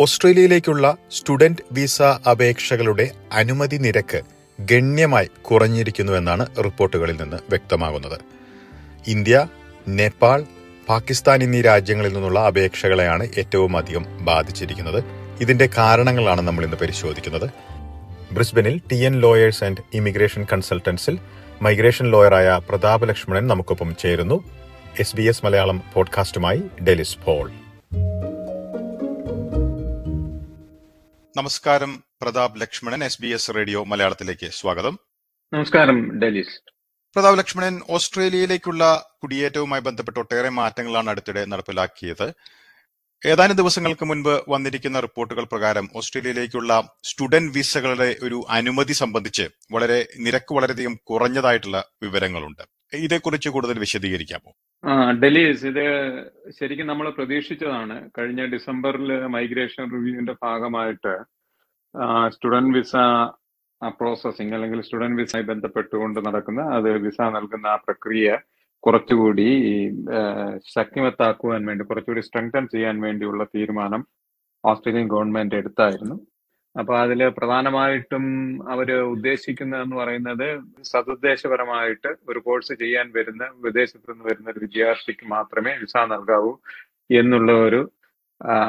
ഓസ്ട്രേലിയയിലേക്കുള്ള student visa അപേക്ഷകളുടെ അനുമതി നിരക്ക് ഗണ്യമായി കുറഞ്ഞിരിക്കുന്നുവെന്നാണ് റിപ്പോർട്ടുകളിൽ നിന്ന് വ്യക്തമാകുന്നത്. ഇന്ത്യ നേപ്പാൾ പാകിസ്ഥാൻ എന്നീ രാജ്യങ്ങളിൽ നിന്നുള്ള അപേക്ഷകളെയാണ് ഏറ്റവും അധികം ബാധിച്ചിരിക്കുന്നത്. ഇതിന്റെ കാരണങ്ങളാണ് നമ്മൾ ഇന്ന് പരിശോധിക്കുന്നത്. ബ്രിസ്ബനിൽ T N lawyers and immigration കൺസൾട്ടൻസിൽ migration ലോയറായ പ്രതാപ ലക്ഷ്മണൻ നമുക്കൊപ്പം ചേരുന്നു. എസ് ബി എസ് മലയാളം പോഡ്കാസ്റ്റുമായി ഡെലിസ് പോൾ. നമസ്കാരം. Pratap Lakshmanan S B S radio മലയാളത്തിലേക്ക് സ്വാഗതം. നമസ്കാരം ഡെലിസ് പ്രതാപ് ലക്ഷ്മണൻ ഓസ്ട്രേലിയയിലേക്കുള്ള കുടിയേറ്റവുമായി ബന്ധപ്പെട്ട് ഒട്ടേറെ മാറ്റങ്ങളാണ് അടുത്തിടെ നടപ്പിലാക്കിയത്. ഏതാനും ദിവസങ്ങൾക്ക് മുൻപ് വന്നിരിക്കുന്ന റിപ്പോർട്ടുകൾ പ്രകാരം ഓസ്ട്രേലിയയിലേക്കുള്ള സ്റ്റുഡന്റ് വിസകളുടെ ഒരു അനുമതി സംബന്ധിച്ച് വളരെ നിരക്ക് വളരെയധികം കുറഞ്ഞതായിട്ടുള്ള വിവരങ്ങളുണ്ട്. ഇതേക്കുറിച്ച് കൂടുതൽ വിശദീകരിക്കാമോ? ആ ഡെലീസ് ഇത് ശരിക്കും നമ്മൾ പ്രതീക്ഷിച്ചതാണ്. കഴിഞ്ഞ ഡിസംബറിൽ മൈഗ്രേഷൻ റിവ്യൂവിന്റെ ഭാഗമായിട്ട് സ്റ്റുഡന്റ് വിസ പ്രോസസ്സിംഗ് അല്ലെങ്കിൽ സ്റ്റുഡന്റ് വിസയുമായി ബന്ധപ്പെട്ടുകൊണ്ട് നടക്കുന്ന അത് വിസ നൽകുന്ന ആ പ്രക്രിയ കുറച്ചുകൂടി ശക്തിമത്താക്കുവാൻ വേണ്ടി കുറച്ചുകൂടി സ്ട്രെങ്തൻ ചെയ്യാൻ വേണ്ടിയുള്ള തീരുമാനം ഓസ്ട്രേലിയൻ ഗവൺമെന്റ് എടുത്തായിരുന്നു. അപ്പൊ അതിൽ പ്രധാനമായിട്ടും അവർ ഉദ്ദേശിക്കുന്നതെന്ന് പറയുന്നത് സതുദ്ദേശപരമായിട്ട് ഒരു കോഴ്സ് ചെയ്യാൻ വരുന്ന വിദേശത്തു നിന്ന് വരുന്ന ഒരു വിദ്യാർത്ഥിക്ക് മാത്രമേ വിസ നൽകാവൂ എന്നുള്ള ഒരു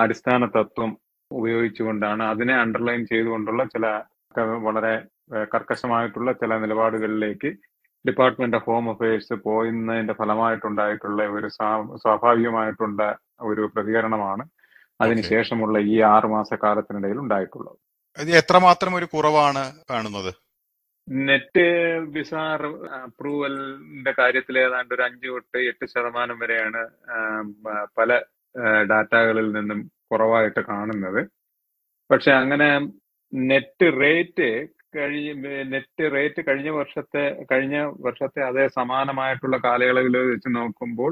അടിസ്ഥാന തത്വം ഉപയോഗിച്ചുകൊണ്ടാണ് അതിനെ അണ്ടർലൈൻ ചെയ്തുകൊണ്ടുള്ള ചില വളരെ കർക്കശമായിട്ടുള്ള ചില നിലപാടുകളിലേക്ക് ഡിപ്പാർട്ട്മെന്റ് ഓഫ് ഹോം അഫയേഴ്സ് പോയുന്നതിന്റെ ഫലമായിട്ടുണ്ടായിട്ടുള്ള ഒരു സ്വാഭാവികമായിട്ടുള്ള ഒരു പ്രതികരണമാണ് അതിനുശേഷമുള്ള ഈ ആറു മാസ കാലത്തിനിടയിൽ ഉണ്ടായിട്ടുള്ളത്. ഇത് എത്രമാത്രം ഒരു കുറവാണ് കാണുന്നത്? നെറ്റ് വിസ അപ്രൂവലിന്റെ കാര്യത്തിൽ ഏതാണ്ട് ഒരു അഞ്ച് തൊട്ട് എട്ട് ശതമാനം വരെയാണ് പല ഡാറ്റകളിൽ നിന്നും കുറവായിട്ട് കാണുന്നത്. പക്ഷെ അങ്ങനെ നെറ്റ് റേറ്റ് കഴിഞ്ഞ നെറ്റ് റേറ്റ് കഴിഞ്ഞ വർഷത്തെ കഴിഞ്ഞ വർഷത്തെ അതേ സമാനമായിട്ടുള്ള കാലയളവിൽ വെച്ച് നോക്കുമ്പോൾ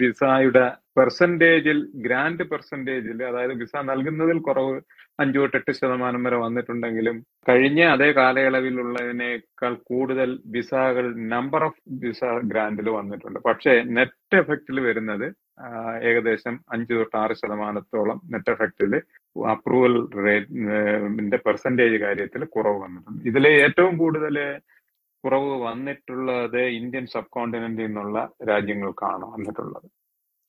വിസയുടെ പെർസെന്റേജിൽ ഗ്രാൻഡ് പെർസെന്റേജിൽ അതായത് വിസ നൽകുന്നതിൽ കുറവ് അഞ്ചു തൊട്ട് എട്ട് ശതമാനം വരെ വന്നിട്ടുണ്ടെങ്കിലും കഴിഞ്ഞ അതേ കാലയളവിലുള്ളതിനേക്കാൾ കൂടുതൽ വിസകൾ നമ്പർ ഓഫ് വിസ ഗ്രാൻഡിൽ വന്നിട്ടുണ്ട്. പക്ഷേ നെറ്റ് എഫക്റ്റിൽ വരുന്നത് ഏകദേശം അഞ്ചു തൊട്ട് ആറ് ശതമാനത്തോളം നെറ്റ് എഫക്റ്റിൽ അപ്രൂവൽ റേറ്റിന്റെ പെർസെന്റേജ് കാര്യത്തിൽ കുറവ് വന്നിട്ടുണ്ട്. ഇതിൽ ഏറ്റവും കൂടുതൽ കുറവ് വന്നിട്ടുള്ളത് ഇന്ത്യൻ സബ് കോണ്ടിനെന്റിൽ നിന്നുള്ള രാജ്യങ്ങൾക്കാണ് വന്നിട്ടുള്ളത്.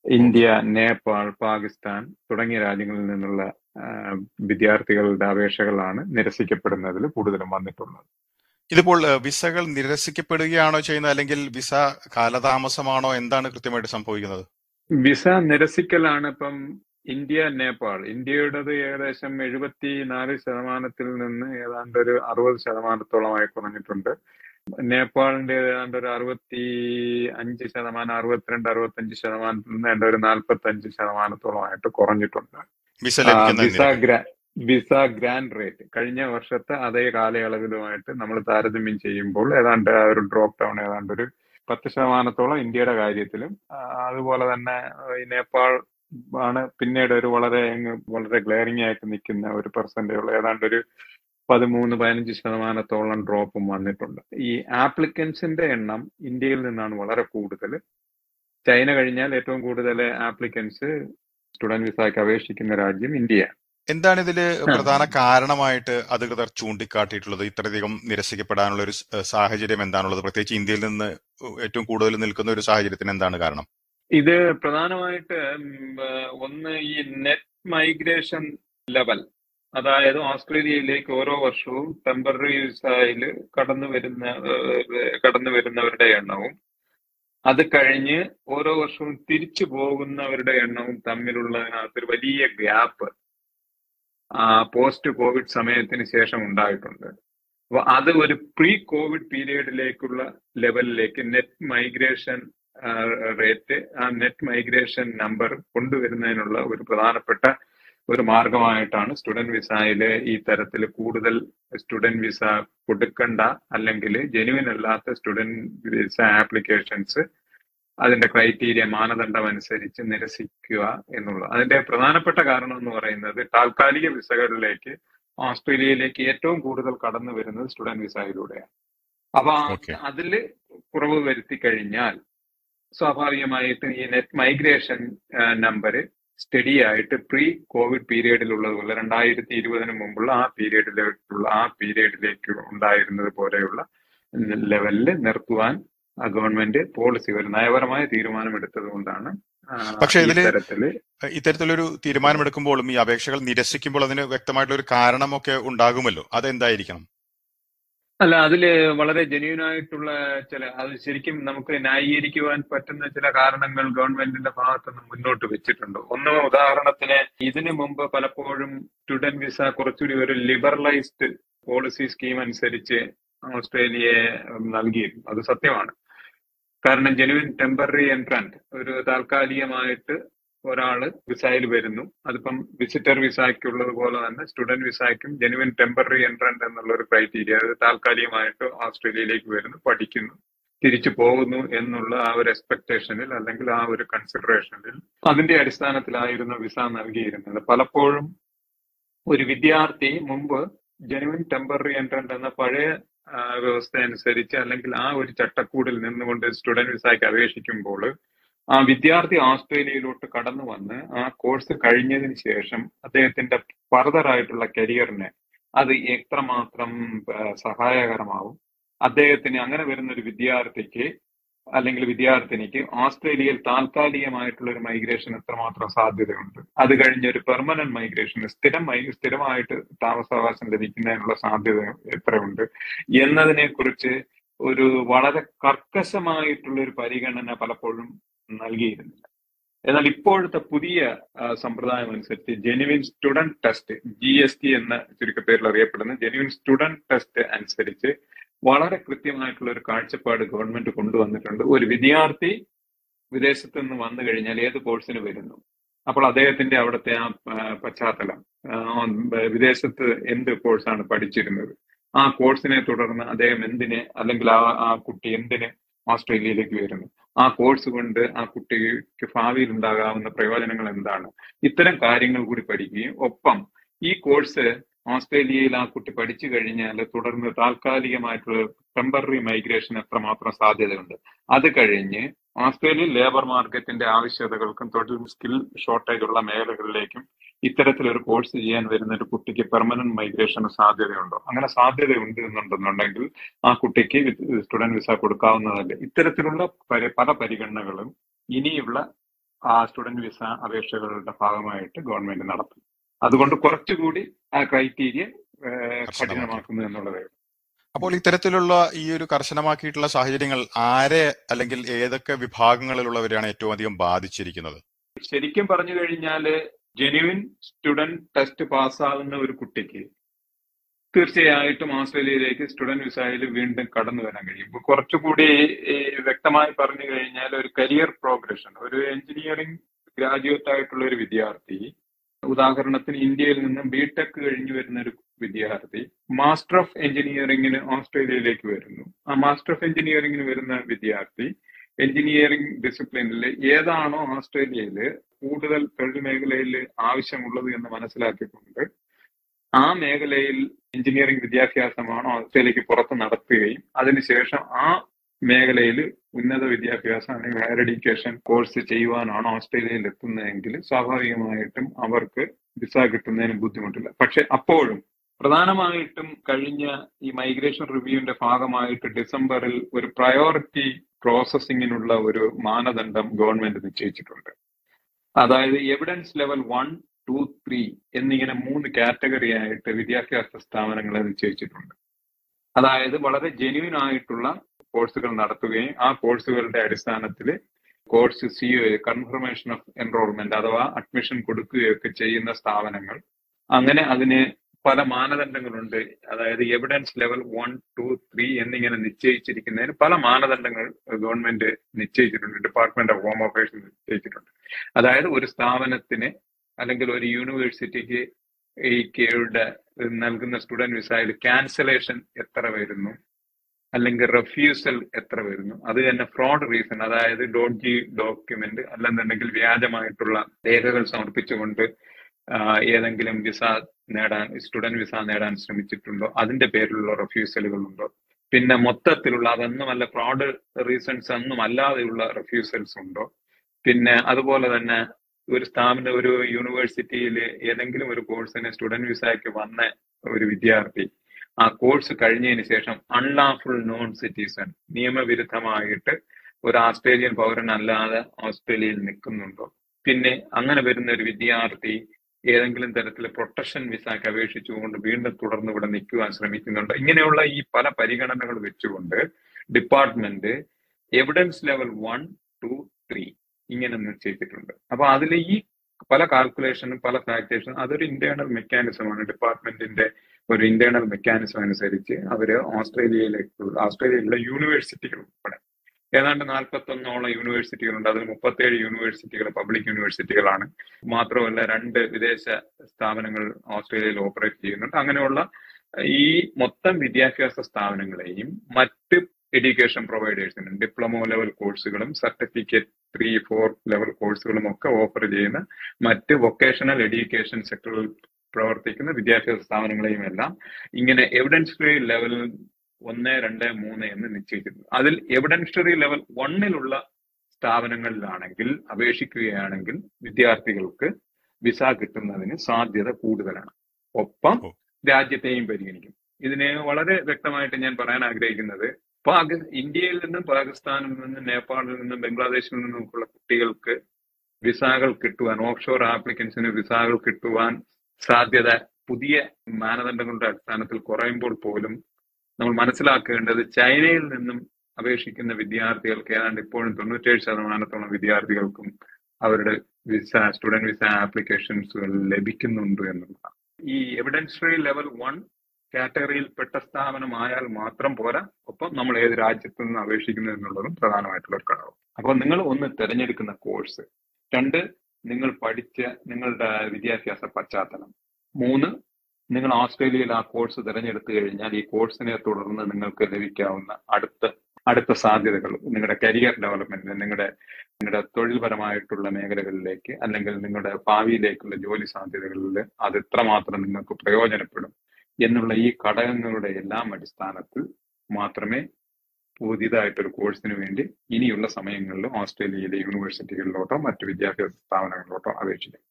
ഇന്ത്യ നേപ്പാൾ പാകിസ്ഥാൻ തുടങ്ങിയ രാജ്യങ്ങളിൽ നിന്നുള്ള വിദ്യാർത്ഥികളുടെ അപേക്ഷകളാണ് നിരസിക്കപ്പെടുന്നതിൽ കൂടുതലും വന്നിട്ടുള്ളത്. ഇതിപ്പോൾ വിസകൾ നിരസിക്കപ്പെടുകയാണോ ചെയ്യുന്നത്? അല്ലെങ്കിൽ വിസ കാലതാമസമാണോ? എന്താണ് കൃത്യമായിട്ട് സംഭവിക്കുന്നത്? വിസ നിരസിക്കലാണ് ഇപ്പം ഇന്ത്യ നേപ്പാൾ. ഇന്ത്യയുടേത് ഏകദേശം എഴുപത്തി നാല് ശതമാനത്തിൽ നിന്ന് ഏതാണ്ട് ഒരു അറുപത് ശതമാനത്തോളമായി കുറഞ്ഞിട്ടുണ്ട്. നേപ്പാളിന്റെ ഏതാണ്ട് ഒരു അറുപത്തി അഞ്ച് ശതമാനം അറുപത്തിരണ്ട് അറുപത്തഞ്ച് ശതമാനത്തിൽ നിന്ന് ഏതാണ്ട് ഒരു നാൽപ്പത്തി അഞ്ച് ശതമാനത്തോളമായിട്ട് കുറഞ്ഞിട്ടുണ്ട്. വിസ ഗ്രാ വിസ ഗ്രാൻഡ് റേറ്റ്. കഴിഞ്ഞ വർഷത്തെ അതേ കാലയളവിലുമായിട്ട് നമ്മൾ താരതമ്യം ചെയ്യുമ്പോൾ ഏതാണ്ട് ഒരു ഡ്രോപ്പ് ഡൗൺ ഏതാണ്ട് ഒരു പത്ത് ശതമാനത്തോളം ഇന്ത്യയുടെ കാര്യത്തിലും അതുപോലെ തന്നെ നേപ്പാൾ ആണ് പിന്നീട് ഒരു വളരെ വളരെ ഗ്ലെയറിംഗ് ആയിട്ട് നിൽക്കുന്ന ഒരു പെർസെന്റേജ് ഏതാണ്ട് ഒരു പതിമൂന്ന് പതിനഞ്ച് ശതമാനത്തോളം ഡ്രോപ്പും വന്നിട്ടുണ്ട്. ഈ ആപ്ലിക്കൻസിന്റെ എണ്ണം ഇന്ത്യയിൽ നിന്നാണ് വളരെ കൂടുതൽ. ചൈന കഴിഞ്ഞാൽ ഏറ്റവും കൂടുതൽ ആപ്ലിക്കൻസ് സ്റ്റുഡന്റ് വിസയ്ക്ക് അപേക്ഷിക്കുന്ന രാജ്യം ഇന്ത്യ. എന്താണ് ഇതിൽ പ്രധാന കാരണമായിട്ട് അധികൃതർ ചൂണ്ടിക്കാട്ടിയിട്ടുള്ളത്? ഇത്രയധികം നിരസിക്കപ്പെടാനുള്ള ഒരു സാഹചര്യം എന്താണുള്ളത്? പ്രത്യേകിച്ച് ഇന്ത്യയിൽ നിന്ന് ഏറ്റവും കൂടുതൽ നിൽക്കുന്ന ഒരു സാഹചര്യത്തിന് എന്താണ് കാരണം? ഇത് പ്രധാനമായിട്ട് ഒന്ന് ഈ നെറ്റ് മൈഗ്രേഷൻ ലെവൽ അതായത് ഓസ്ട്രേലിയയിലേക്ക് ഓരോ വർഷവും ടെമ്പററി വിസയിൽ കടന്നു വരുന്ന കടന്നു വരുന്നവരുടെ എണ്ണവും അത് കഴിഞ്ഞ് ഓരോ വർഷവും തിരിച്ചു പോകുന്നവരുടെ എണ്ണവും തമ്മിലുള്ള ഒരു വലിയ ഗ്യാപ്പ് പോസ്റ്റ് കോവിഡ് സമയത്തിന് ശേഷം ഉണ്ടായിട്ടുണ്ട്. അപ്പൊ അത് ഒരു പ്രീ കോവിഡ് പീരീഡിലേക്കുള്ള ലെവലിലേക്ക് നെറ്റ് മൈഗ്രേഷൻ റേറ്റ് ആ നെറ്റ് മൈഗ്രേഷൻ നമ്പർ കൊണ്ടുവരുന്നതിനുള്ള ഒരു പ്രധാനപ്പെട്ട ഒരു മാർഗമായിട്ടാണ് സ്റ്റുഡന്റ് വിസയിൽ ഈ തരത്തിൽ കൂടുതൽ സ്റ്റുഡന്റ് വിസ കൊടുക്കണ്ട അല്ലെങ്കിൽ ജെനുവിൻ അല്ലാത്ത സ്റ്റുഡന്റ് വിസ ആപ്ലിക്കേഷൻസ് അതിന്റെ ക്രൈറ്റീരിയ മാനദണ്ഡം അനുസരിച്ച് നിരസിക്കുക എന്നുള്ളത്. അതിന്റെ പ്രധാനപ്പെട്ട കാരണം എന്ന് പറയുന്നത് താൽക്കാലിക വിസകളിലേക്ക് ഓസ്ട്രേലിയയിലേക്ക് ഏറ്റവും കൂടുതൽ കടന്നു വരുന്നത് സ്റ്റുഡന്റ് വിസയിലൂടെയാണ് അപ്പൊ അതിൽ അതിൽ കുറവ് വരുത്തി കഴിഞ്ഞാൽ സ്വാഭാവികമായിട്ടും ഈ നെറ്റ് മൈഗ്രേഷൻ നമ്പർ സ്റ്റഡി ആയിട്ട് പ്രീ കോവിഡ് പീരീഡിലുള്ളതുപോലെ രണ്ടായിരത്തി ഇരുപതിന് മുമ്പുള്ള ആ പീരീഡിലേക്കുള്ള ആ പീരീഡിലേക്ക് ഉണ്ടായിരുന്നത് പോലെയുള്ള ലെവലിൽ നിർത്തുവാൻ ഗവൺമെന്റ് പോളിസി ഒരു നയപരമായ തീരുമാനം എടുത്തത് കൊണ്ടാണ് പക്ഷേ ഇതിൽ തരത്തിൽ ഇത്തരത്തിലൊരു തീരുമാനമെടുക്കുമ്പോഴും ഈ അപേക്ഷകൾ നിരസിക്കുമ്പോൾ അതിന് വ്യക്തമായിട്ടുള്ള ഒരു കാരണമൊക്കെ ഉണ്ടാകുമല്ലോ. അതെന്തായിരിക്കണം? അല്ല അതിൽ വളരെ ജെന്യൂൻ ആയിട്ടുള്ള ചില അത് ശരിക്കും നമുക്ക് ന്യായീകരിക്കുവാൻ പറ്റുന്ന ചില കാരണങ്ങൾ ഗവൺമെന്റിന്റെ ഭാഗത്തുനിന്ന് മുന്നോട്ട് വെച്ചിട്ടുണ്ട്. ഒന്ന് ഉദാഹരണത്തിന് ഇതിനു മുമ്പ് പലപ്പോഴും സ്റ്റുഡന്റ് വിസ കുറച്ചുകൂടി ഒരു ലിബറലൈസ്ഡ് പോളിസി സ്കീം അനുസരിച്ച് ഓസ്ട്രേലിയയെ നൽകിയിരുന്നു. അത് സത്യമാണ്. കാരണം ജെനുവിൻ ടെമ്പററി എൻട്രന്റ് ഒരു താൽക്കാലികമായിട്ട് ഒരാൾ വിസയിൽ വരുന്നു. അതിപ്പം വിസിറ്റർ വിസയ്ക്കുള്ളത് പോലെ തന്നെ സ്റ്റുഡന്റ് വിസയ്ക്കും ജെനുവിൻ ടെമ്പററി എൻട്രന്റ് എന്നുള്ള ഒരു ക്രൈറ്റീരിയ അത് താൽക്കാലികമായിട്ട് ഓസ്ട്രേലിയയിലേക്ക് വരുന്നു പഠിക്കുന്നു തിരിച്ചു പോകുന്നു എന്നുള്ള ആ ഒരു എക്സ്പെക്ടേഷനിൽ അല്ലെങ്കിൽ ആ ഒരു കൺസിഡറേഷനിൽ അതിന്റെ അടിസ്ഥാനത്തിലായിരുന്നു വിസ നൽകിയിരുന്നത്. പലപ്പോഴും ഒരു വിദ്യാർത്ഥി മുമ്പ് ജെനുവിൻ ടെമ്പററി എൻട്രന്റ് എന്ന പഴയ വ്യവസ്ഥ അനുസരിച്ച് അല്ലെങ്കിൽ ആ ഒരു ചട്ടക്കൂടിൽ നിന്നുകൊണ്ട് സ്റ്റുഡന്റ് വിസയ്ക്ക് അപേക്ഷിക്കുമ്പോൾ ആ വിദ്യാർത്ഥി ഓസ്ട്രേലിയയിലോട്ട് കടന്നു വന്ന് ആ കോഴ്സ് കഴിഞ്ഞതിന് ശേഷം അദ്ദേഹത്തിന്റെ ഫർദർ ആയിട്ടുള്ള കരിയറിനെ അത് എത്രമാത്രം സഹായകരമാവും. അദ്ദേഹത്തിന് അങ്ങനെ വരുന്ന ഒരു വിദ്യാർത്ഥിക്ക് അല്ലെങ്കിൽ വിദ്യാർത്ഥിനിക്ക് ഓസ്ട്രേലിയയിൽ താൽക്കാലികമായിട്ടുള്ള ഒരു മൈഗ്രേഷൻ എത്രമാത്രം സാധ്യതയുണ്ട്? അത് കഴിഞ്ഞ ഒരു പെർമനന്റ് മൈഗ്രേഷൻ സ്ഥിരം സ്ഥിരമായിട്ട് താമസാവകാശം ലഭിക്കുന്നതിനുള്ള സാധ്യത എത്രയുണ്ട് എന്നതിനെ കുറിച്ച് ഒരു വളരെ കർക്കശമായിട്ടുള്ള ഒരു പരിഗണന പലപ്പോഴും നൽകിയിരുന്നില്ല. എന്നാൽ ഇപ്പോഴത്തെ പുതിയ സമ്പ്രദായം അനുസരിച്ച് genuine student test G S T എന്ന ചുരുക്കപ്പേരിൽ അറിയപ്പെടുന്ന ജെനുവിൻ സ്റ്റുഡന്റ് ടെസ്റ്റ് അനുസരിച്ച് വളരെ കൃത്യമായിട്ടുള്ള ഒരു കാഴ്ചപ്പാട് ഗവൺമെന്റ് കൊണ്ടുവന്നിട്ടുണ്ട്. ഒരു വിദ്യാർത്ഥി വിദേശത്ത് നിന്ന് വന്നു കഴിഞ്ഞാൽ ഏത് കോഴ്സിന് വരുന്നു? അപ്പോൾ അദ്ദേഹത്തിന്റെ അവിടുത്തെ ആ പശ്ചാത്തലം വിദേശത്ത് എന്ത് കോഴ്സാണ് പഠിച്ചിരുന്നത്? ആ കോഴ്സിനെ തുടർന്ന് അദ്ദേഹം എന്തിന് അല്ലെങ്കിൽ ആ ആ കുട്ടി എന്തിന് ഓസ്ട്രേലിയയിലേക്ക് വരുന്നു. ആ കോഴ്സ് കൊണ്ട് ആ കുട്ടിക്ക് ഭാവിയിൽ ഉണ്ടാകാവുന്ന പ്രയോജനങ്ങൾ എന്താണ്? ഇത്തരം കാര്യങ്ങൾ കൂടി പഠിക്കുകയും ഒപ്പം ഈ കോഴ്സ് ഓസ്ട്രേലിയയിൽ ആ കുട്ടി പഠിച്ചു കഴിഞ്ഞാൽ തുടർന്ന് താൽക്കാലികമായിട്ടുള്ള ടെമ്പററി മൈഗ്രേഷൻ എത്രമാത്രം സാധ്യതയുണ്ട്? അത് കഴിഞ്ഞ് ഓസ്ട്രേലിയൻ ലേബർ മാർക്കറ്റിന്റെ ആവശ്യകതകൾക്കും തൊഴിൽ സ്കിൽ ഷോർട്ടേജ് ഉള്ള മേഖലകളിലേക്കും ഇത്തരത്തിലൊരു കോഴ്സ് ചെയ്യാൻ വരുന്ന ഒരു കുട്ടിക്ക് പെർമനന്റ് മൈഗ്രേഷന് സാധ്യതയുണ്ടോ? അങ്ങനെ സാധ്യതയുണ്ട് എന്നുണ്ടെന്നുണ്ടെങ്കിൽ ആ കുട്ടിക്ക് സ്റ്റുഡന്റ് വിസ കൊടുക്കാവുന്നതല്ല. ഇത്തരത്തിലുള്ള പല പരിഗണനകളും ഇനിയുള്ള ആ സ്റ്റുഡന്റ് വിസ അപേക്ഷകളുടെ ഭാഗമായിട്ട് ഗവൺമെന്റ് നടത്തും. അതുകൊണ്ട് കുറച്ചുകൂടി ആ ക്രൈറ്റീരിയ. കഠിനമാക്കുന്നു എന്നുള്ളതേ. അപ്പോൾ ഇത്തരത്തിലുള്ള ഈ ഒരു കർശനമാക്കിയിട്ടുള്ള സാഹചര്യങ്ങൾ ആരെ അല്ലെങ്കിൽ ഏതൊക്കെ വിഭാഗങ്ങളിലുള്ളവരെയാണ് ഏറ്റവും അധികം ബാധിച്ചിരിക്കുന്നത്? ശരിക്കും പറഞ്ഞു കഴിഞ്ഞാൽ ജെന്യുവിൻ സ്റ്റുഡന്റ് ടെസ്റ്റ് പാസ്സാകുന്ന ഒരു കുട്ടിക്ക് തീർച്ചയായിട്ടും ഓസ്ട്രേലിയയിലേക്ക് സ്റ്റുഡന്റ് വിസയിൽ വീണ്ടും കടന്നു വരാൻ കഴിയും. ഇപ്പൊ കുറച്ചുകൂടി വ്യക്തമായി പറഞ്ഞു കഴിഞ്ഞാൽ ഒരു കരിയർ പ്രോഗ്രഷൻ ഒരു എഞ്ചിനീയറിംഗ് ഗ്രാജുവേറ്റ് ആയിട്ടുള്ള ഒരു വിദ്യാർത്ഥി ഉദാഹരണത്തിന് ഇന്ത്യയിൽ നിന്നും ബിടെക് കഴിഞ്ഞു വരുന്ന ഒരു വിദ്യാർത്ഥി മാസ്റ്റർ ഓഫ് എഞ്ചിനീയറിംഗിന് ഓസ്ട്രേലിയയിലേക്ക് വരുന്നു. ആ മാസ്റ്റർ ഓഫ് എഞ്ചിനീയറിംഗിന് വരുന്ന വിദ്യാർത്ഥി എഞ്ചിനീയറിംഗ് ഡിസിപ്ലിനിൽ ഏതാണോ ഓസ്ട്രേലിയയിൽ കൂടുതൽ തൊഴിൽ മേഖലയിൽ ആവശ്യമുള്ളത് എന്ന് മനസ്സിലാക്കിക്കൊണ്ട് ആ മേഖലയിൽ എഞ്ചിനീയറിംഗ് വിദ്യാഭ്യാസമാണ് ഓസ്ട്രേലിയക്ക് പുറത്ത് നടത്തുകയും അതിനുശേഷം ആ മേഖലയിൽ ഉന്നത വിദ്യാഭ്യാസം അല്ലെങ്കിൽ ഹയർ എഡ്യൂക്കേഷൻ കോഴ്സ് ചെയ്യുവാനാണ് ഓസ്ട്രേലിയയിൽ എത്തുന്നതെങ്കിൽ സ്വാഭാവികമായിട്ടും അവർക്ക് വിസ കിട്ടുന്നതിന് ബുദ്ധിമുട്ടില്ല. പക്ഷെ അപ്പോഴും പ്രധാനമായിട്ടും കഴിഞ്ഞ ഈ മൈഗ്രേഷൻ റിവ്യൂവിന്റെ ഭാഗമായിട്ട് ഡിസംബറിൽ ഒരു പ്രയോറിറ്റി പ്രോസസ്സിങ്ങിനുള്ള ഒരു മാനദണ്ഡം ഗവൺമെന്റ് നിശ്ചയിച്ചിട്ടുണ്ട്. അതായത് evidence level one two three എന്നിങ്ങനെ മൂന്ന് കാറ്റഗറി ആയിട്ട് വിദ്യാഭ്യാസ സ്ഥാപനങ്ങളെ നിശ്ചയിച്ചിട്ടുണ്ട്. അതായത് വളരെ ജെന്യൂൻ ആയിട്ടുള്ള കോഴ്സുകൾ നടത്തുകയും ആ കോഴ്സുകളുടെ അടിസ്ഥാനത്തിൽ course C confirmation of enrolment അഥവാ അഡ്മിഷൻ കൊടുക്കുകയൊക്കെ ചെയ്യുന്ന സ്ഥാപനങ്ങൾ. അങ്ങനെ അതിന് പല മാനദണ്ഡങ്ങളുണ്ട്. അതായത് evidence level one two three എന്നിങ്ങനെ നിശ്ചയിച്ചിരിക്കുന്നതിന് പല മാനദണ്ഡങ്ങൾ ഗവൺമെന്റ് നിശ്ചയിച്ചിട്ടുണ്ട്. ഡിപ്പാർട്ട്മെന്റ് ഓഫ് ഹോം അഫയേഴ്സ് നിശ്ചയിച്ചിട്ടുണ്ട്. അതായത് ഒരു സ്ഥാപനത്തിന് അല്ലെങ്കിൽ ഒരു യൂണിവേഴ്സിറ്റിക്ക് ഈ കെയുടെ നൽകുന്ന സ്റ്റുഡന്റ് വിസയിൽ ക്യാൻസലേഷൻ എത്ര വരുന്നു? അല്ലെങ്കിൽ റെഫ്യൂസൽ എത്ര വരുന്നു? അത് തന്നെ ഫ്രോഡ് റീസൺ അതായത് ഡോഡ്ജി ഡോക്യുമെന്റ് അല്ലെന്നുണ്ടെങ്കിൽ വ്യാജമായിട്ടുള്ള രേഖകൾ സമർപ്പിച്ചുകൊണ്ട് ഏതെങ്കിലും വിസ നേടാൻ സ്റ്റുഡന്റ് വിസ നേടാൻ ശ്രമിച്ചിട്ടുണ്ടോ? അതിന്റെ പേരിലുള്ള റെഫ്യൂസലുകൾ ഉണ്ടോ പിന്നെ മൊത്തത്തിലുള്ള അതൊന്നുമല്ല ഫ്രോഡ് റീസൺസ് ഒന്നും അല്ലാതെയുള്ള റെഫ്യൂസൽസ് ഉണ്ടോ? പിന്നെ അതുപോലെ തന്നെ ഒരു സ്ഥാപന ഒരു യൂണിവേഴ്സിറ്റിയിൽ ഏതെങ്കിലും ഒരു കോഴ്സിന് സ്റ്റുഡന്റ് വിസയ്ക്ക് വന്ന ഒരു വിദ്യാർത്ഥി ആ കോഴ്സ് കഴിഞ്ഞതിന് ശേഷം അൺലാഫുൾ നോൺ സിറ്റിസൺ നിയമവിരുദ്ധമായിട്ട് ഒരു ഓസ്ട്രേലിയൻ പൗരൻ അല്ലാതെ ഓസ്ട്രേലിയയിൽ നിൽക്കുന്നുണ്ടോ? പിന്നെ അങ്ങനെ വരുന്ന ഒരു വിദ്യാർത്ഥി ഏതെങ്കിലും തരത്തിൽ പ്രൊട്ടക്ഷൻ വിസയ്ക്ക് അപേക്ഷിച്ചുകൊണ്ട് വീണ്ടും തുടർന്ന് ഇവിടെ നിൽക്കുവാൻ ശ്രമിക്കുന്നുണ്ട്? ഇങ്ങനെയുള്ള ഈ പല പരിഗണനകൾ വെച്ചുകൊണ്ട് department evidence level one two three ഇങ്ങനെ നിശ്ചയിച്ചിട്ടുണ്ട് അപ്പൊ അതിൽ ഈ പല കാൽക്കുലേഷനും പല ഫാക്ടേഴ്സും അതൊരു ഇന്റേണൽ മെക്കാനിസമാണ് ഡിപ്പാർട്ട്മെന്റിന്റെ ഒരു ഇന്റേണൽ മെക്കാനിസം അനുസരിച്ച് അവർ ഓസ്ട്രേലിയയിലേക്കുള്ള ഓസ്ട്രേലിയയിലുള്ള യൂണിവേഴ്സിറ്റികൾ ഉൾപ്പെടെ. ഏതാണ്ട് നാൽപ്പത്തൊന്നോളം യൂണിവേഴ്സിറ്റികളുണ്ട് അതിൽ മുപ്പത്തേഴ് യൂണിവേഴ്സിറ്റികൾ പബ്ലിക് യൂണിവേഴ്സിറ്റികളാണ് മാത്രമല്ല രണ്ട് വിദേശ സ്ഥാപനങ്ങൾ ഓസ്ട്രേലിയയിൽ ഓപ്പറേറ്റ് ചെയ്യുന്നുണ്ട്. അങ്ങനെയുള്ള ഈ മൊത്തം വിദ്യാഭ്യാസ സ്ഥാപനങ്ങളെയും മറ്റ് എഡ്യൂക്കേഷൻ പ്രൊവൈഡേഴ്സിനും ഡിപ്ലോമോ ലെവൽ കോഴ്സുകളും സർട്ടിഫിക്കറ്റ് ത്രീ ഫോർ ലെവൽ കോഴ്സുകളും ഒക്കെ ഓഫർ ചെയ്യുന്ന മറ്റ് വൊക്കേഷണൽ എഡ്യൂക്കേഷൻ സെക്ടറിൽ പ്രവർത്തിക്കുന്ന വിദ്യാഭ്യാസ സ്ഥാപനങ്ങളെയും എല്ലാം ഇങ്ങനെ എവിഡൻഷറി ലെവൽ ഒന്ന് രണ്ട് മൂന്ന് എന്ന് നിശ്ചയിച്ചിരുന്നു അതിൽ എവിഡൻഷറി ലെവൽ വണ്ണിലുള്ള സ്ഥാപനങ്ങളിലാണെങ്കിൽ അപേക്ഷിക്കുകയാണെങ്കിൽ വിദ്യാർത്ഥികൾക്ക് വിസ കിട്ടുന്നതിന് സാധ്യത കൂടുതലാണ്. ഒപ്പം രാജ്യത്തെയും പരിഗണിക്കും. ഇതിനെ വളരെ വ്യക്തമായിട്ട് ഞാൻ പറയാൻ ആഗ്രഹിക്കുന്നത് പാകി ഇന്ത്യയിൽ നിന്നും പാകിസ്ഥാനിൽ നിന്നും നേപ്പാളിൽ നിന്നും ബംഗ്ലാദേശിൽ നിന്നും ഒക്കെയുള്ള കുട്ടികൾക്ക് വിസകൾ കിട്ടുവാൻ ഓഫ്ഷോർ ആപ്ലിക്കൻസിന് വിസകൾ കിട്ടുവാൻ സാധ്യത പുതിയ മാനദണ്ഡങ്ങളുടെ അടിസ്ഥാനത്തിൽ കുറയുമ്പോൾ പോലും നമ്മൾ മനസ്സിലാക്കേണ്ടത് ചൈനയിൽ നിന്നും അപേക്ഷിക്കുന്ന വിദ്യാർത്ഥികൾക്ക് ഏതാണ്ട് ഇപ്പോഴും തൊണ്ണൂറ്റേഴ് ശതമാനത്തോളം വിദ്യാർത്ഥികൾക്കും അവരുടെ വിസ സ്റ്റുഡന്റ് വിസ ആപ്ലിക്കേഷൻസുകൾ ലഭിക്കുന്നുണ്ട് എന്നുള്ളതാണ്. ഈ എവിഡൻഷറി ലെവൽ വൺ കാറ്റഗറിയിൽപ്പെട്ട സ്ഥാപനമായാൽ മാത്രം പോരാ. ഒപ്പം നമ്മൾ ഏത് രാജ്യത്തു നിന്ന് അപേക്ഷിക്കുന്നു എന്നുള്ളതും പ്രധാനമായിട്ടുള്ള ഒരു ഘടകം. അപ്പോൾ നിങ്ങൾ ഒന്ന് തിരഞ്ഞെടുക്കുന്ന കോഴ്സ് രണ്ട് നിങ്ങൾ പഠിച്ച നിങ്ങളുടെ വിദ്യാഭ്യാസ പശ്ചാത്തലം. മൂന്ന് നിങ്ങൾ ഓസ്ട്രേലിയയിൽ ആ കോഴ്സ് തിരഞ്ഞെടുത്തു കഴിഞ്ഞാൽ ഈ കോഴ്സിനെ തുടർന്ന് നിങ്ങൾക്ക് ലഭിക്കാവുന്ന അടുത്ത അടുത്ത സാധ്യതകൾ നിങ്ങളുടെ കരിയർ ഡെവലപ്മെന്റിന് നിങ്ങളുടെ നിങ്ങളുടെ തൊഴിൽപരമായിട്ടുള്ള മേഖലകളിലേക്ക് അല്ലെങ്കിൽ നിങ്ങളുടെ ഭാവിയിലേക്കുള്ള ജോലി സാധ്യതകളിൽ അത് എത്രമാത്രം നിങ്ങൾക്ക് പ്രയോജനപ്പെടും എന്നുള്ള ഈ ഘടകങ്ങളുടെ എല്ലാം അടിസ്ഥാനത്തിൽ മാത്രമേ പുതിയതായിട്ടൊരു കോഴ്സിന് വേണ്ടി ഇനിയുള്ള സമയങ്ങളിൽ ഓസ്ട്രേലിയയിലെ യൂണിവേഴ്സിറ്റികളിലോട്ടോ മറ്റു വിദ്യാഭ്യാസ സ്ഥാപനങ്ങളിലോട്ടോ അപേക്ഷിക്കാം.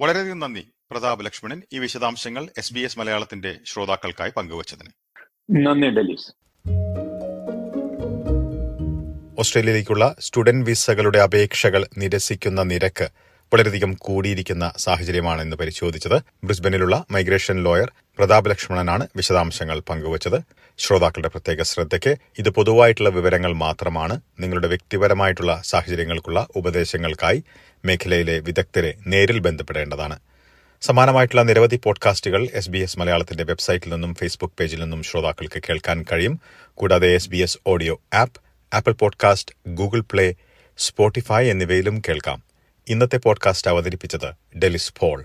വളരെയധികം നന്ദി പ്രതാപ് ലക്ഷ്മണൻ. ഈ വിശദാംശങ്ങൾ എസ് ബി എസ് മലയാളത്തിന്റെ ശ്രോതാക്കൾക്കായി പങ്കുവച്ചതിന്. നന്ദി ഡെലീസ് ഓസ്ട്രേലിയയിലേക്കുള്ള സ്റ്റുഡന്റ് വിസകളുടെ അപേക്ഷകൾ നിരസിക്കുന്ന നിരക്ക് വളരെയധികം കൂടിയിരിക്കുന്ന സാഹചര്യമാണ് ഇന്ന് പരിശോധിച്ചത് ബ്രിസ്ബനിലുള്ള മൈഗ്രേഷൻ ലോയർ പ്രതാപ് ലക്ഷ്മണനാണ് വിശദാംശങ്ങൾ പങ്കുവച്ചത്. ശ്രോതാക്കളുടെ പ്രത്യേക ശ്രദ്ധയ്ക്ക് ഇത് പൊതുവായിട്ടുള്ള വിവരങ്ങൾ മാത്രമാണ് നിങ്ങളുടെ വ്യക്തിപരമായിട്ടുള്ള സാഹചര്യങ്ങൾക്കുള്ള ഉപദേശങ്ങൾക്കായി മേഖലയിലെ വിദഗ്ധരെ നേരിൽ ബന്ധപ്പെടേണ്ടതാണ്. സമാനമായിട്ടുള്ള നിരവധി പോഡ്കാസ്റ്റുകൾ എസ് ബി എസ് മലയാളത്തിന്റെ വെബ്സൈറ്റിൽ നിന്നും ഫേസ്ബുക്ക് പേജിൽ നിന്നും ശ്രോതാക്കൾക്ക് കേൾക്കാൻ കഴിയും. കൂടാതെ S B S audio app Apple podcast Google Play Spotify എന്നിവയിലും കേൾക്കാം. ഇന്നത്തെ പോഡ്കാസ്റ്റ് അവതരിപ്പിച്ചത് Delys Paul.